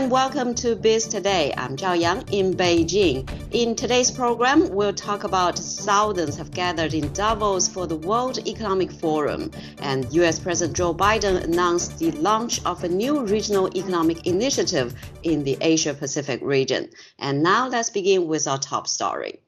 And welcome to Biz Today. I'm Zhao Yang in Beijing. In today's program, we'll talk about thousands have gathered in Davos for the World Economic Forum, and US President Joe Biden announced the launch of a new regional economic initiative in the Asia Pacific region. And now let's begin with our top story.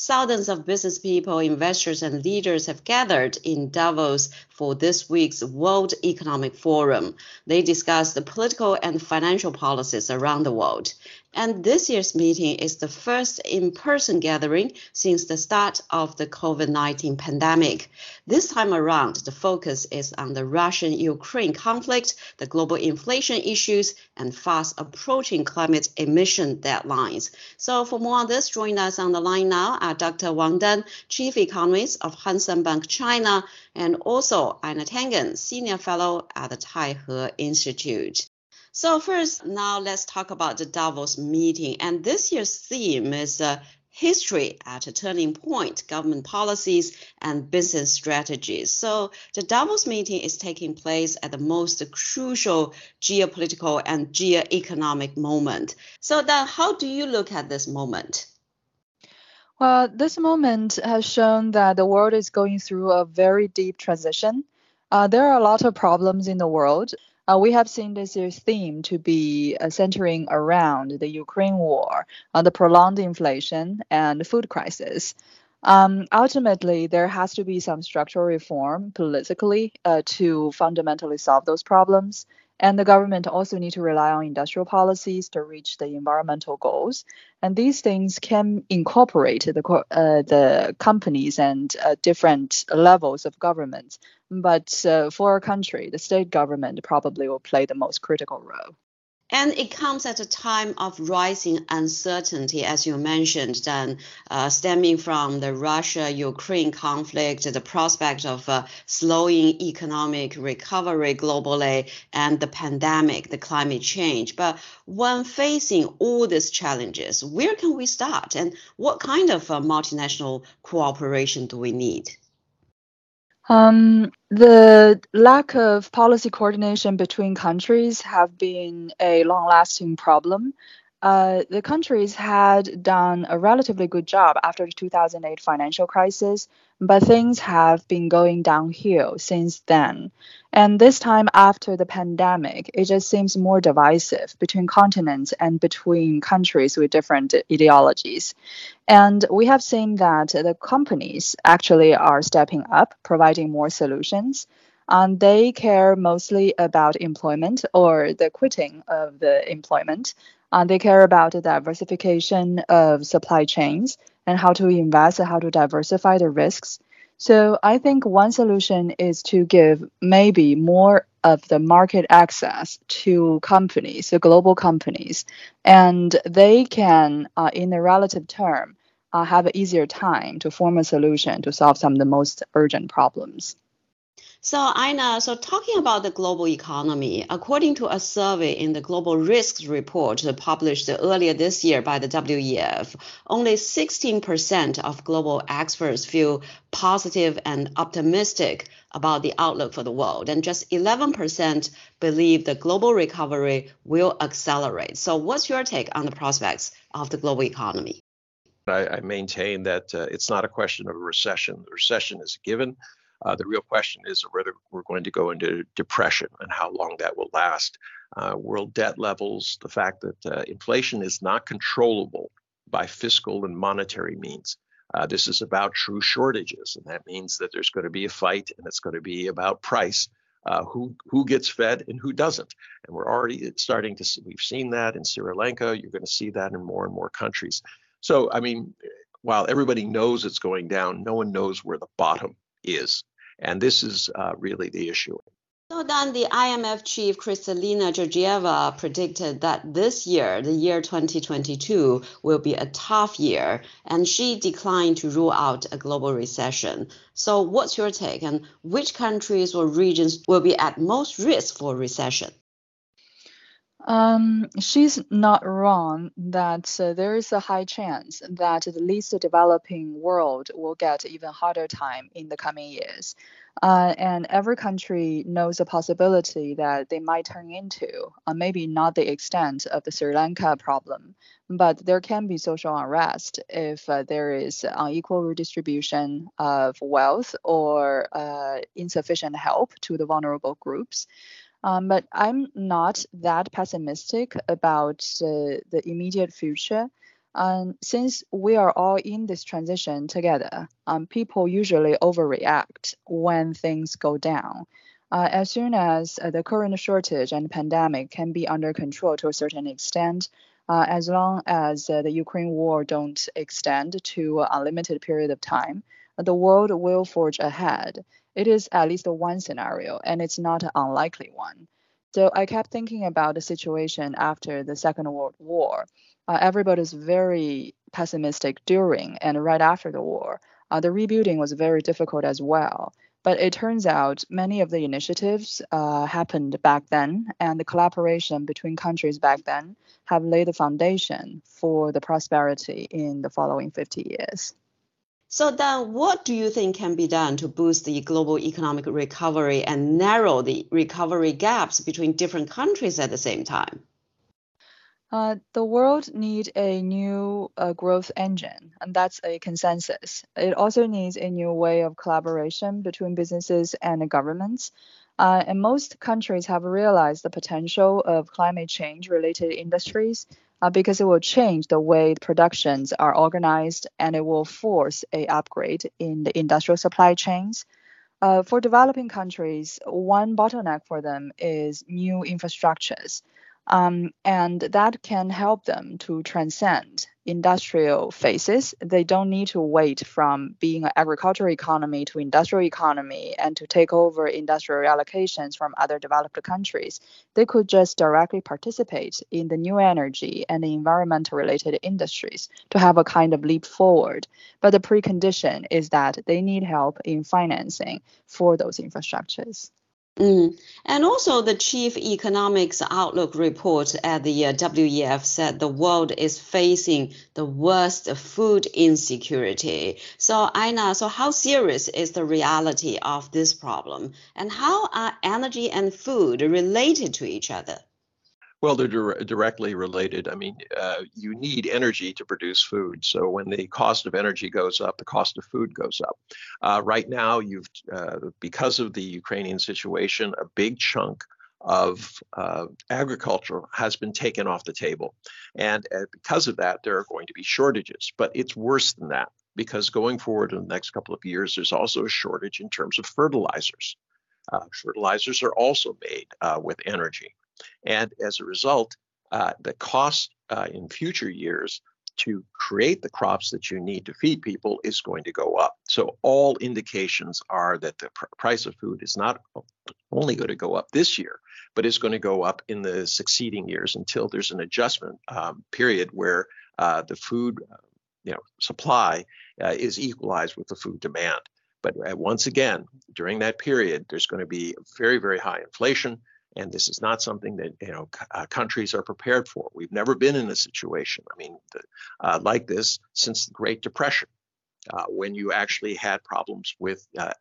Thousands of business people, investors, and leaders have gathered in Davos for this week's World Economic Forum. They discussed the political and financial policies around the world. And this year's meeting is the first in person gathering since the start of the COVID 19 pandemic. This time around, the focus is on the Russian Ukraine conflict, the global inflation issues, and fast approaching climate emission deadlines. So, for more on this, join us on the line now are Dr. Wang Dan, Chief Economist of Hang Bank China, and also Einar Tangen, Senior Fellow at the Taihe Institute. So first, now let's talk about the Davos meeting. And this year's theme is uh, history at a turning point, government policies and business strategies. So the Davos meeting is taking place at the most crucial geopolitical and geo-economic moment. So then how do you look at this moment? Well, this moment has shown that the world is going through a very deep transition. Uh, there are a lot of problems in the world, uh, we have seen this year's theme to be uh, centering around the Ukraine war, uh, the prolonged inflation, and food crisis. Um, ultimately, there has to be some structural reform politically uh, to fundamentally solve those problems. And the government also need to rely on industrial policies to reach the environmental goals. And these things can incorporate the uh, the companies and uh, different levels of government. But uh, for a country, the state government probably will play the most critical role. And it comes at a time of rising uncertainty, as you mentioned, then uh, stemming from the Russia Ukraine conflict, the prospect of uh, slowing economic recovery globally, and the pandemic, the climate change. But when facing all these challenges, where can we start? And what kind of uh, multinational cooperation do we need? Um, the lack of policy coordination between countries have been a long-lasting problem. Uh, the countries had done a relatively good job after the 2008 financial crisis, but things have been going downhill since then. And this time after the pandemic, it just seems more divisive between continents and between countries with different ideologies. And we have seen that the companies actually are stepping up, providing more solutions. And they care mostly about employment or the quitting of the employment uh, they care about the diversification of supply chains and how to invest and how to diversify the risks. So I think one solution is to give maybe more of the market access to companies, the global companies, and they can, uh, in a relative term, uh, have an easier time to form a solution to solve some of the most urgent problems. So, Einar, so talking about the global economy, according to a survey in the Global Risks Report published earlier this year by the WEF, only 16% of global experts feel positive and optimistic about the outlook for the world, and just 11% believe the global recovery will accelerate. So, what's your take on the prospects of the global economy? I, I maintain that uh, it's not a question of a recession. The recession is a given. Uh, the real question is whether we're going to go into depression and how long that will last. Uh, world debt levels, the fact that uh, inflation is not controllable by fiscal and monetary means. Uh, this is about true shortages, and that means that there's going to be a fight, and it's going to be about price. Uh, who who gets fed and who doesn't, and we're already starting to see, we've seen that in Sri Lanka. You're going to see that in more and more countries. So I mean, while everybody knows it's going down, no one knows where the bottom is. And this is uh, really the issue. So then the IMF chief Kristalina Georgieva predicted that this year, the year 2022, will be a tough year, and she declined to rule out a global recession. So what's your take, and which countries or regions will be at most risk for recession? Um, she's not wrong that uh, there is a high chance that the least developing world will get even harder time in the coming years. Uh, and every country knows a possibility that they might turn into, uh, maybe not the extent of the Sri Lanka problem, but there can be social unrest if uh, there is unequal redistribution of wealth or uh, insufficient help to the vulnerable groups. Um, but I'm not that pessimistic about uh, the immediate future. Um, since we are all in this transition together, um, people usually overreact when things go down. Uh, as soon as uh, the current shortage and pandemic can be under control to a certain extent, uh, as long as uh, the Ukraine war don't extend to an unlimited period of time, the world will forge ahead. It is at least one scenario, and it's not an unlikely one. So I kept thinking about the situation after the Second World War. Uh, everybody's very pessimistic during and right after the war. Uh, the rebuilding was very difficult as well. But it turns out many of the initiatives uh, happened back then, and the collaboration between countries back then have laid the foundation for the prosperity in the following 50 years. So then what do you think can be done to boost the global economic recovery and narrow the recovery gaps between different countries at the same time? Uh, the world needs a new uh, growth engine, and that's a consensus. It also needs a new way of collaboration between businesses and governments. Uh, and most countries have realized the potential of climate change related industries uh, because it will change the way productions are organized and it will force a upgrade in the industrial supply chains. Uh, for developing countries, one bottleneck for them is new infrastructures. Um, and that can help them to transcend industrial phases. They don't need to wait from being an agricultural economy to industrial economy and to take over industrial allocations from other developed countries. They could just directly participate in the new energy and the environmental related industries to have a kind of leap forward. But the precondition is that they need help in financing for those infrastructures. Mm. And also, the chief economics outlook report at the uh, WEF said the world is facing the worst food insecurity. So, Einar, so how serious is the reality of this problem, and how are energy and food related to each other? Well, they're dir- directly related. I mean, uh, you need energy to produce food. So when the cost of energy goes up, the cost of food goes up. Uh, right now, you've uh, because of the Ukrainian situation, a big chunk of uh, agriculture has been taken off the table, and uh, because of that, there are going to be shortages. But it's worse than that because going forward in the next couple of years, there's also a shortage in terms of fertilizers. Uh, fertilizers are also made with energy. And as a result, uh, the cost uh, in future years to create the crops that you need to feed people is going to go up. So all indications are that the pr- price of food is not only going to go up this year, but is going to go up in the succeeding years until there's an adjustment um, period where uh, the food uh, you know, supply uh, is equalized with the food demand. But uh, once again, during that period, there's going to be very, very high inflation and this is not something that you know uh, countries are prepared for. We've never been in a situation, I mean, uh, like this since the Great Depression, uh, when you actually had problems with uh,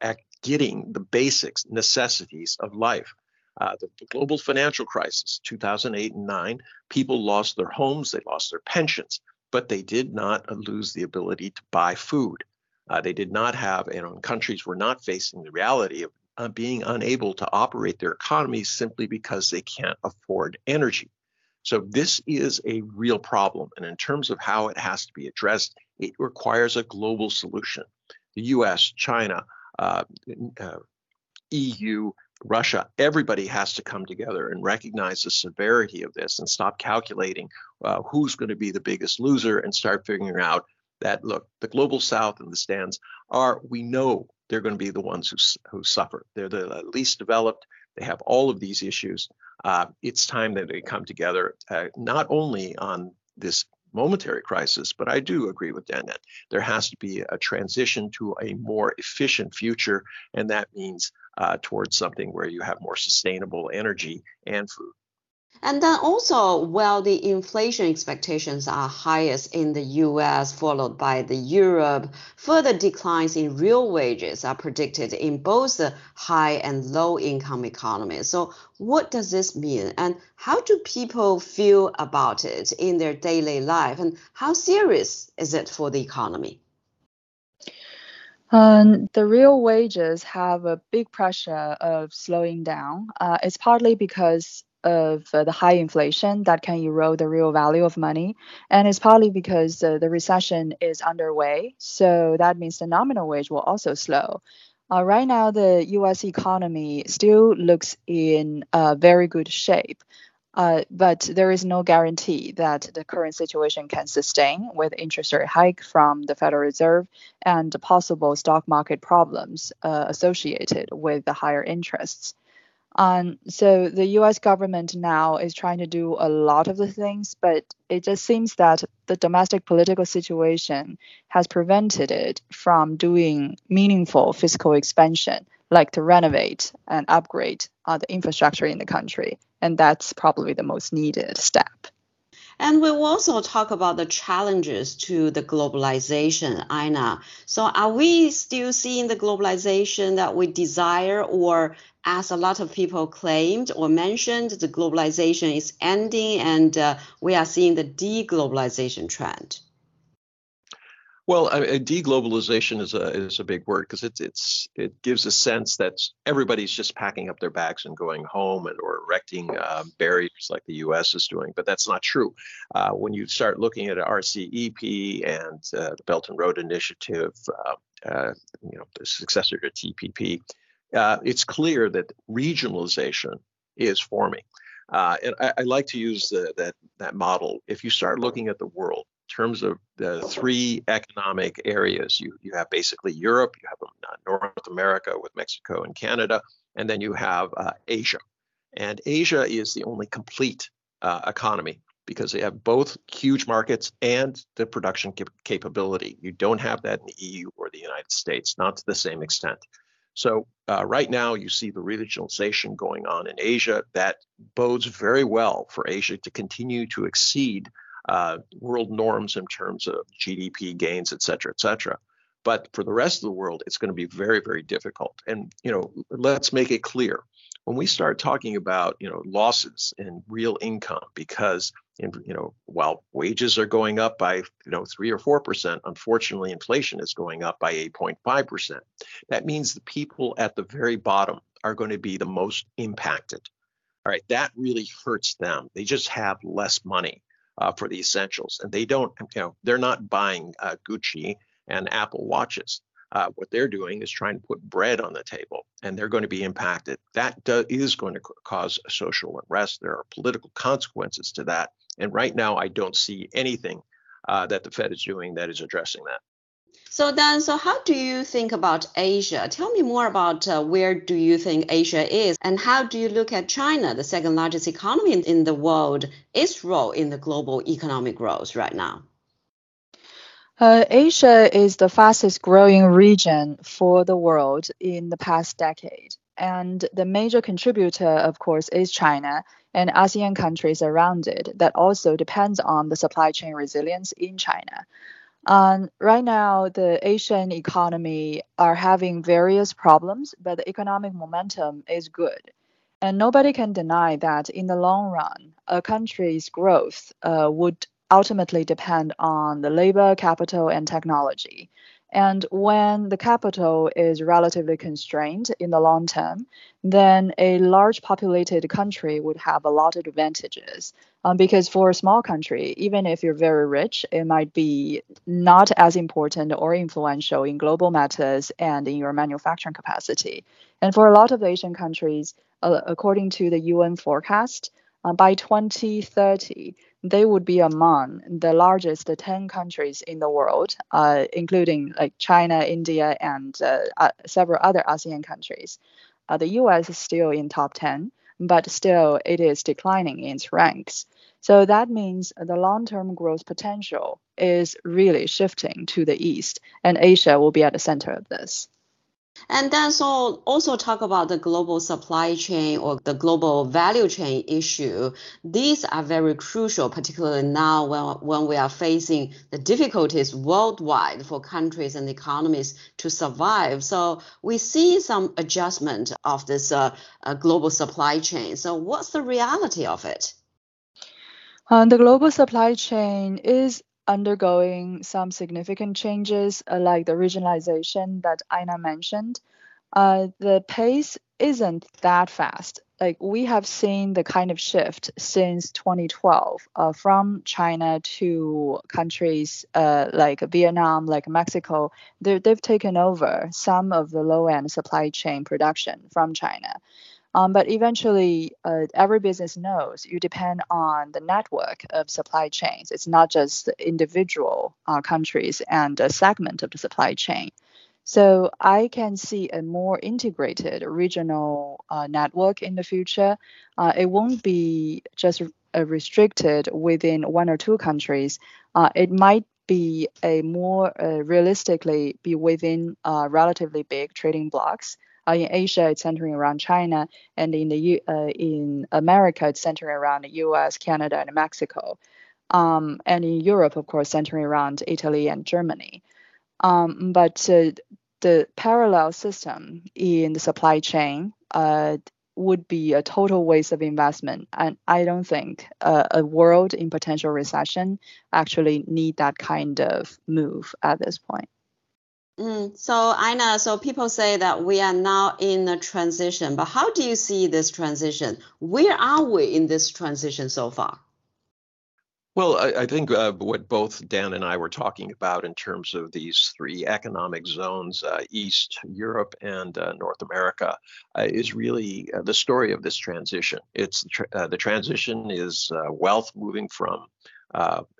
getting the basics necessities of life. Uh, the, global financial crisis, 2008 and 9, people lost their homes, they lost their pensions, but they did not lose the ability to buy food. Uh, they did not have, you know, countries were not facing the reality of uh, being unable to operate their economies simply because they can't afford energy. So this is a real problem. And in terms of how it has to be addressed, it requires a global solution. The US, China, uh, uh, EU, Russia, everybody has to come together and recognize the severity of this and stop calculating uh, who's going to be the biggest loser and start figuring out that look, the global south and the stands are, we know they're going to be the ones who, who suffer. They're the least developed. They have all of these issues. Uh, it's time that they come together, uh, not only on this momentary crisis, but I do agree with Danette. There has to be a transition to a more efficient future, and that means uh, towards something where you have more sustainable energy and food. And then also, while the inflation expectations are highest in the US, followed by the Europe, further declines in real wages are predicted in both the high and low income economies. So, what does this mean? And how do people feel about it in their daily life? And how serious is it for the economy? Um, the real wages have a big pressure of slowing down. Uh, it's partly because of uh, the high inflation that can erode the real value of money. And it's partly because uh, the recession is underway. So that means the nominal wage will also slow. Uh, right now, the US economy still looks in very good shape. Uh, but there is no guarantee that the current situation can sustain with interest rate hike from the Federal Reserve and possible stock market problems uh, associated with the higher interests. Um, so the U.S. government now is trying to do a lot of the things, but it just seems that the domestic political situation has prevented it from doing meaningful fiscal expansion, like to renovate and upgrade uh, the infrastructure in the country, and that's probably the most needed step. And we will also talk about the challenges to the globalization, Einar. So, are we still seeing the globalization that we desire, or as a lot of people claimed or mentioned, the globalization is ending and uh, we are seeing the deglobalization trend? Well, I mean, deglobalization is a is a big word because it's it's it gives a sense that everybody's just packing up their bags and going home and or erecting uh, barriers like the U.S. is doing, but that's not true. Uh, when you start looking at RCEP and uh, the Belt and Road Initiative, uh, uh, you know, the successor to TPP, uh, it's clear that regionalization is forming. and I, I, like to use the, that that model. If you start looking at the world terms of the three economic areas, you, you have basically Europe, you have uh, North America with Mexico and Canada, and then you have uh, Asia. And Asia is the only complete uh, economy because they have both huge markets and the production cap- capability. You don't have that in the EU or the United States, not to the same extent. So uh, right now, you see the regionalization going on in Asia. That bodes very well for Asia to continue to exceed uh, world norms in terms of GDP gains, et cetera, et cetera. But for the rest of the world, it's going to be very, very difficult. And you know, let's make it clear. When we start talking about you know losses in real income because in, you know while wages are going up by you know three or four percent unfortunately inflation is going up by 8.5 percent. That means the people at the very bottom are going to be the most impacted. All right that really hurts them. They just have less money uh, for the essentials. And they don't, you know, they're not buying uh, Gucci and Apple watches. Uh, what they're doing is trying to put bread on the table, and they're going to be impacted. That do, is going to cause social unrest. There are political consequences to that. And right now, I don't see anything uh, that the Fed is doing that is addressing that. So then, so how do you think about Asia? Tell me more about uh, where do you think Asia is, and how do you look at China, the second largest economy in, the world, its role in the global economic growth right now? Uh, Asia is the fastest growing region for the world in the past decade. And the major contributor, of course, is China and ASEAN countries around it that also depends on the supply chain resilience in China. Um, right now, the Asian economy are having various problems, but the economic momentum is good. And nobody can deny that in the long run, a country's growth uh, would ultimately depend on the labor, capital, and technology. And when the capital is relatively constrained in the long term, then a large populated country would have a lot of advantages. Um, because for a small country, even if you're very rich, it might be not as important or influential in global matters and in your manufacturing capacity. And for a lot of Asian countries, uh, according to the UN forecast, uh, by 2030, they would be among the largest 10 countries in the world, uh, including like China, India, and uh, several other ASEAN countries. Uh, the US is still in top 10, but still it is declining in its ranks. So that means the long-term growth potential is really shifting to the east, and Asia will be at the center of this. And then so also talk about the global supply chain or the global value chain issue. These are very crucial, particularly now when, when we are facing the difficulties worldwide for countries and economies to survive. So we see some adjustment of this uh, uh, global supply chain. So what's the reality of it? Um, the global supply chain is undergoing some significant changes, uh, like the regionalization that Einar mentioned. Uh, the pace isn't that fast. Like we have seen the kind of shift since 2012 uh, from China to countries uh, like Vietnam, like Mexico. They've taken over some of the low end supply chain production from China. Um, but eventually, uh, every business knows you depend on the network of supply chains. It's not just individual uh, countries and a segment of the supply chain. So I can see a more integrated regional uh, network in the future. Uh, it won't be just uh, restricted within one or two countries. Uh, it might be a more realistically be within relatively big trading blocks uh, in Asia, it's centering around China, and in the uh, in America, it's centering around the U.S., Canada, and Mexico. Um, and in Europe, of course, centering around Italy and Germany. Um, but uh, the parallel system in the supply chain uh, would be a total waste of investment, and I don't think uh, a world in potential recession actually need that kind of move at this point. Mm, so Einar, so people say that we are now in a transition, but how do you see this transition? Where are we in this transition so far? Well, I, I think uh, what both Dan and I were talking about in terms of these three economic zones, uh, East, Europe, and uh, North America, uh, is really uh, the story of this transition. It's uh, the transition is wealth moving from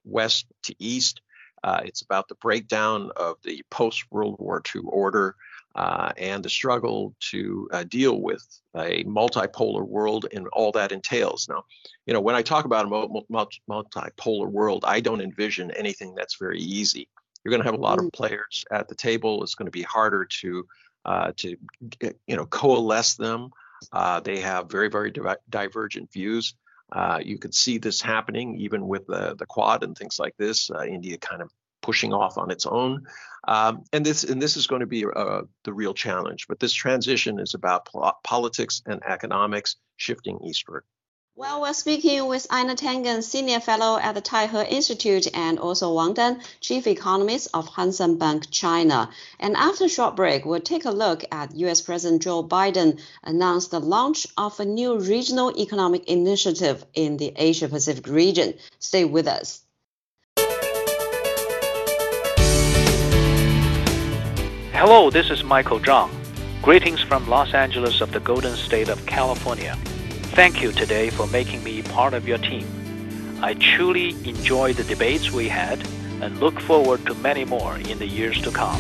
west to east uh, it's about the breakdown of the post World War II order uh, and the struggle to uh, deal with a multipolar world and all that entails. Now, you know, when I talk about a multipolar world, I don't envision anything that's very easy. You're going to have a lot of mm. players at the table. It's going to be harder to uh, to you know coalesce them. Uh, they have very very divergent views. Uh, you could see this happening even with the, the Quad and things like this. Uh, India kind of pushing off on its own, um, and this and this is going to be uh, the real challenge. But this transition is about po- politics and economics shifting eastward. Well, we're speaking with Einar Tangen, Senior Fellow at the Taihe Institute, and also Wang Dan, Chief Economist of Hang Bank China. And after a short break, we'll take a look at U.S. President Joe Biden announced the launch of a new regional economic initiative in the Asia Pacific region. Stay with us. Hello, this is Michael Zhang. Greetings from Los Angeles of the Golden State of California. Thank you today for making me part of your team. I truly enjoyed the debates we had and look forward to many more in the years to come.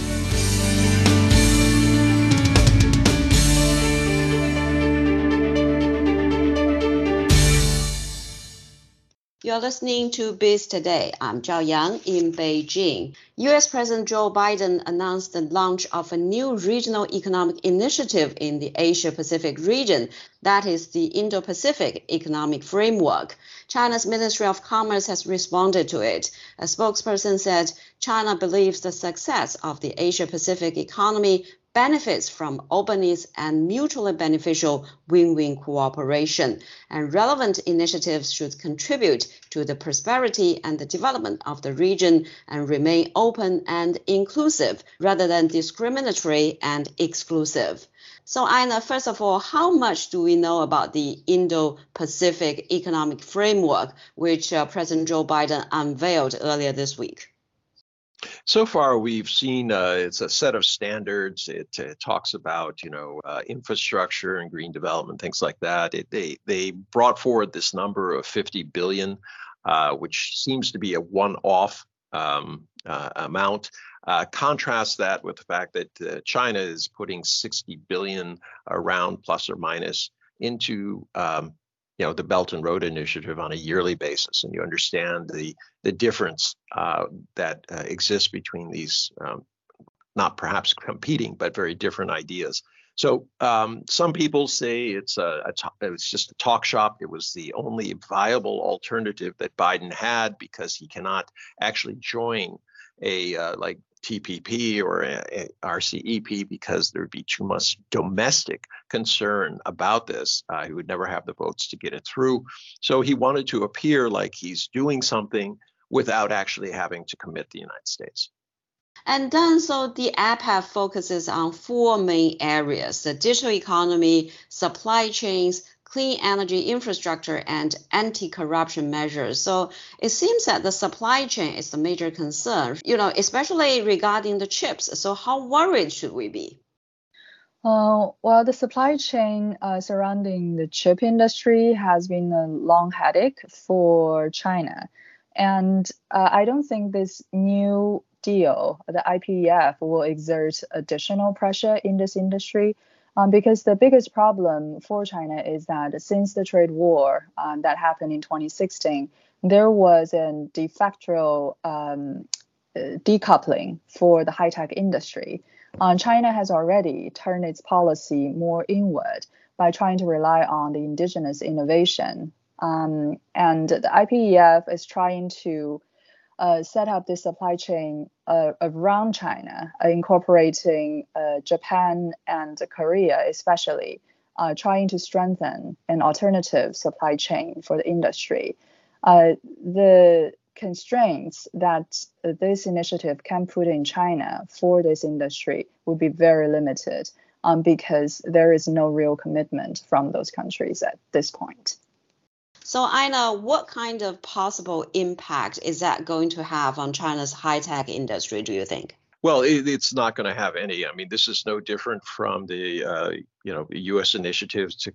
You're listening to Biz Today. I'm Zhao Yang in Beijing. US President Joe Biden announced the launch of a new regional economic initiative in the Asia Pacific region, that is the Indo Pacific Economic Framework. China's Ministry of Commerce has responded to it. A spokesperson said China believes the success of the Asia Pacific economy benefits from openness and mutually beneficial win-win cooperation, and relevant initiatives should contribute to the prosperity and the development of the region and remain open and inclusive rather than discriminatory and exclusive. So, Einar, first of all, how much do we know about the Indo Pacific Economic Framework, which uh, President Joe Biden unveiled earlier this week? So far, we've seen uh, it's a set of standards. It, it talks about you know uh, infrastructure and green development, things like that. It, they they brought forward this number of 50 billion, uh, which seems to be a one-off um, uh, amount. Uh, contrast that with the fact that uh, China is putting 60 billion around plus or minus into um, you know the Belt and Road Initiative on a yearly basis, and you understand the the difference uh, that uh, exists between these um, not perhaps competing, but very different ideas. So um, some people say it's a, a it was just a talk shop. It was the only viable alternative that Biden had because he cannot actually join a uh, like TPP or a, a RCEP because there would be too much domestic concern about this. Uh, he would never have the votes to get it through. So he wanted to appear like he's doing something without actually having to commit the United States. And then, so the APEC focuses on four main areas the digital economy, supply chains, clean energy infrastructure, and anti corruption measures. So it seems that the supply chain is the major concern, you know, especially regarding the chips. So, how worried should we be? Uh, well, the supply chain uh, surrounding the chip industry has been a long headache for China. And uh, I don't think this new deal, the IPEF, will exert additional pressure in this industry. Um, because the biggest problem for China is that since the trade war um, that happened in 2016, there was a de facto um, uh, decoupling for the high tech industry. Um, China has already turned its policy more inward by trying to rely on the indigenous innovation. Um, and the IPEF is trying to uh, set up this supply chain uh, around China, uh, incorporating uh, Japan and Korea, especially, uh, trying to strengthen an alternative supply chain for the industry. Uh, the constraints that this initiative can put in China for this industry would be very limited um, because there is no real commitment from those countries at this point. So, Einar, what kind of possible impact is that going to have on China's high tech industry, do you think? Well, it, it's not going to have any. I mean, this is no different from the uh, you know U.S. initiatives to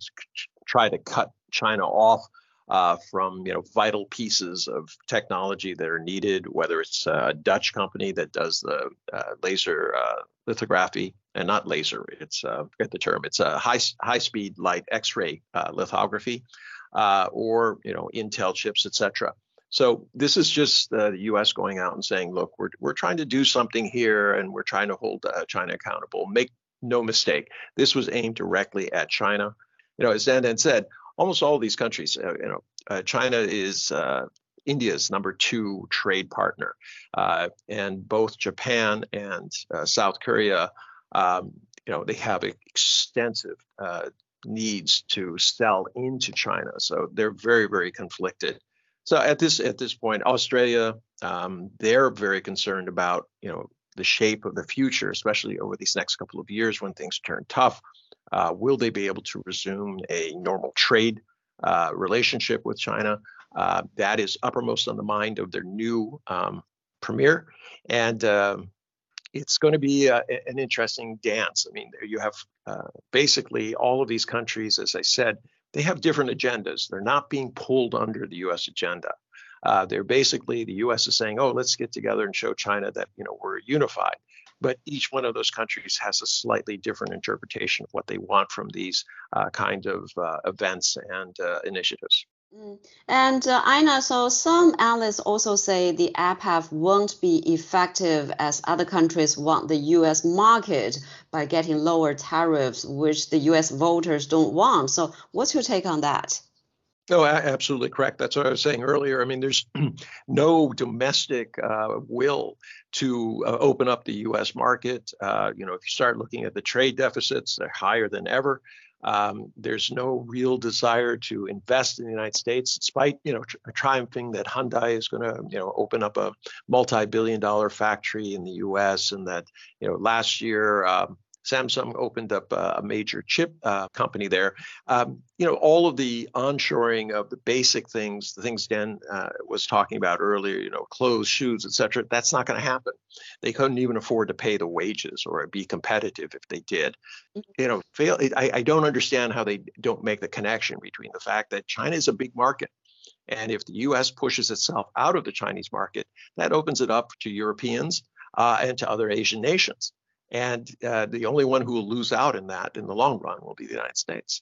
try to cut China off uh, from you know vital pieces of technology that are needed. Whether it's a Dutch company that does the uh, laser uh, lithography and not laser, it's uh, forget the term. It's a high high speed light X-ray uh, lithography uh, or you know Intel chips, etc. So this is just uh, the U.S. going out and saying, look, we're we're trying to do something here, and we're trying to hold uh, China accountable. Make no mistake, this was aimed directly at China. You know, as Dan said, almost all these countries, uh, you know, uh, China is uh, India's number two trade partner, and both Japan and South Korea. Um, you know, they have extensive needs to sell into China. So they're very, very conflicted. So at this at this point, Australia, um, they're very concerned about you know the shape of the future, especially over these next couple of years when things turn tough. Uh, will they be able to resume a normal trade uh, relationship with China? Uh, that is uppermost on the mind of their new um, premier, and um, it's going to be a, an interesting dance. I mean, you have uh, basically all of these countries, as I said, they have different agendas. They're not being pulled under the U.S. agenda. Uh, they're basically the U.S. is saying, "Oh, let's get together and show China that you know we're unified." But each one of those countries has a slightly different interpretation of what they want from these uh, kind of uh, events and uh, initiatives. Mm. And uh, Einar, so some analysts also say the IPEF won't be effective as other countries want the U.S. market by getting lower tariffs, which the U.S. voters don't want. So, what's your take on that? Oh, absolutely correct. That's what I was saying earlier. I mean, there's no domestic uh, will to uh, open up the U.S. market. Uh, you know, if you start looking at the trade deficits, they're higher than ever. Um, there's no real desire to invest in the United States, despite you know tr- triumphing that Hyundai is going to you know open up a multi-billion-dollar factory in the U.S. and that you know last year um, Samsung opened up a, major chip uh, company there. Um, you know, all of the onshoring of the basic things, the things Dan uh, was talking about earlier, you know, clothes, shoes, et cetera, that's not going to happen. They couldn't even afford to pay the wages or be competitive if they did. Mm-hmm. You know, fail. I, I don't understand how they don't make the connection between the fact that China is a big market. And if the US pushes itself out of the Chinese market, that opens it up to Europeans uh, and to other Asian nations. And uh, the only one who will lose out in that in the long run will be the United States.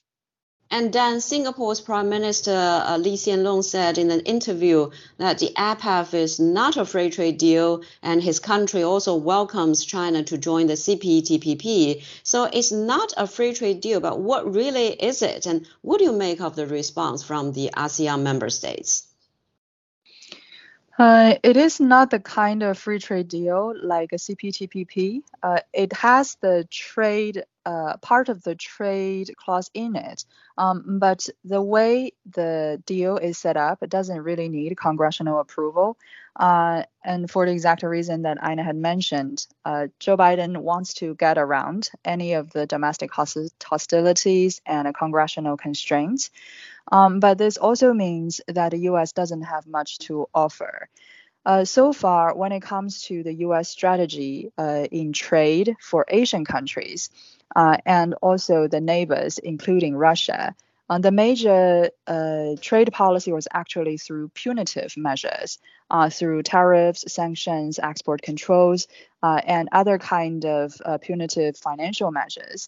And then Singapore's Prime Minister uh, Lee Hsien Loong said in an interview that the APEC is not a free trade deal, and his country also welcomes China to join the CPTPP. So it's not a free trade deal, but what really is it? And what do you make of the response from the ASEAN member states? Uh, it is not the kind of free trade deal like a CPTPP. Uh, it has the trade uh, part of the trade clause in it, um, but the way the deal is set up, it doesn't really need congressional approval. Uh, and for the exact reason that Einar had mentioned, uh, Joe Biden wants to get around any of the domestic hostilities and congressional constraints. Um, but this also means that the US doesn't have much to offer. Uh, so far, when it comes to the US strategy uh, in trade for Asian countries uh, and also the neighbors, including Russia, uh, the major uh, trade policy was actually through punitive measures, uh, through tariffs, sanctions, export controls, and other kind of punitive financial measures.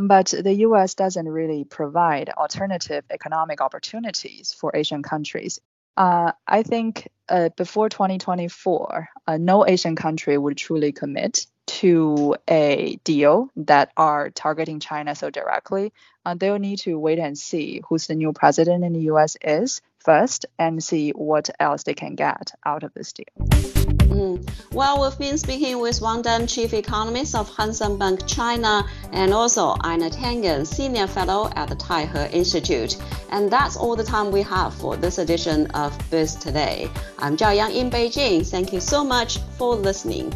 But the US doesn't really provide alternative economic opportunities for Asian countries. Uh, I think uh, before 2024, uh, no Asian country would truly commit to a deal that are targeting China so directly. Uh, they'll need to wait and see who's the new president in the US is first and see what else they can get out of this deal. Mm. Well, we've been speaking with Wang Dan, Chief Economist of Hang Bank China, and also Einar Tangen, Senior Fellow at the Taihe Institute. And that's all the time we have for this edition of Biz Today. I'm Zhao Yang in Beijing. Thank you so much for listening.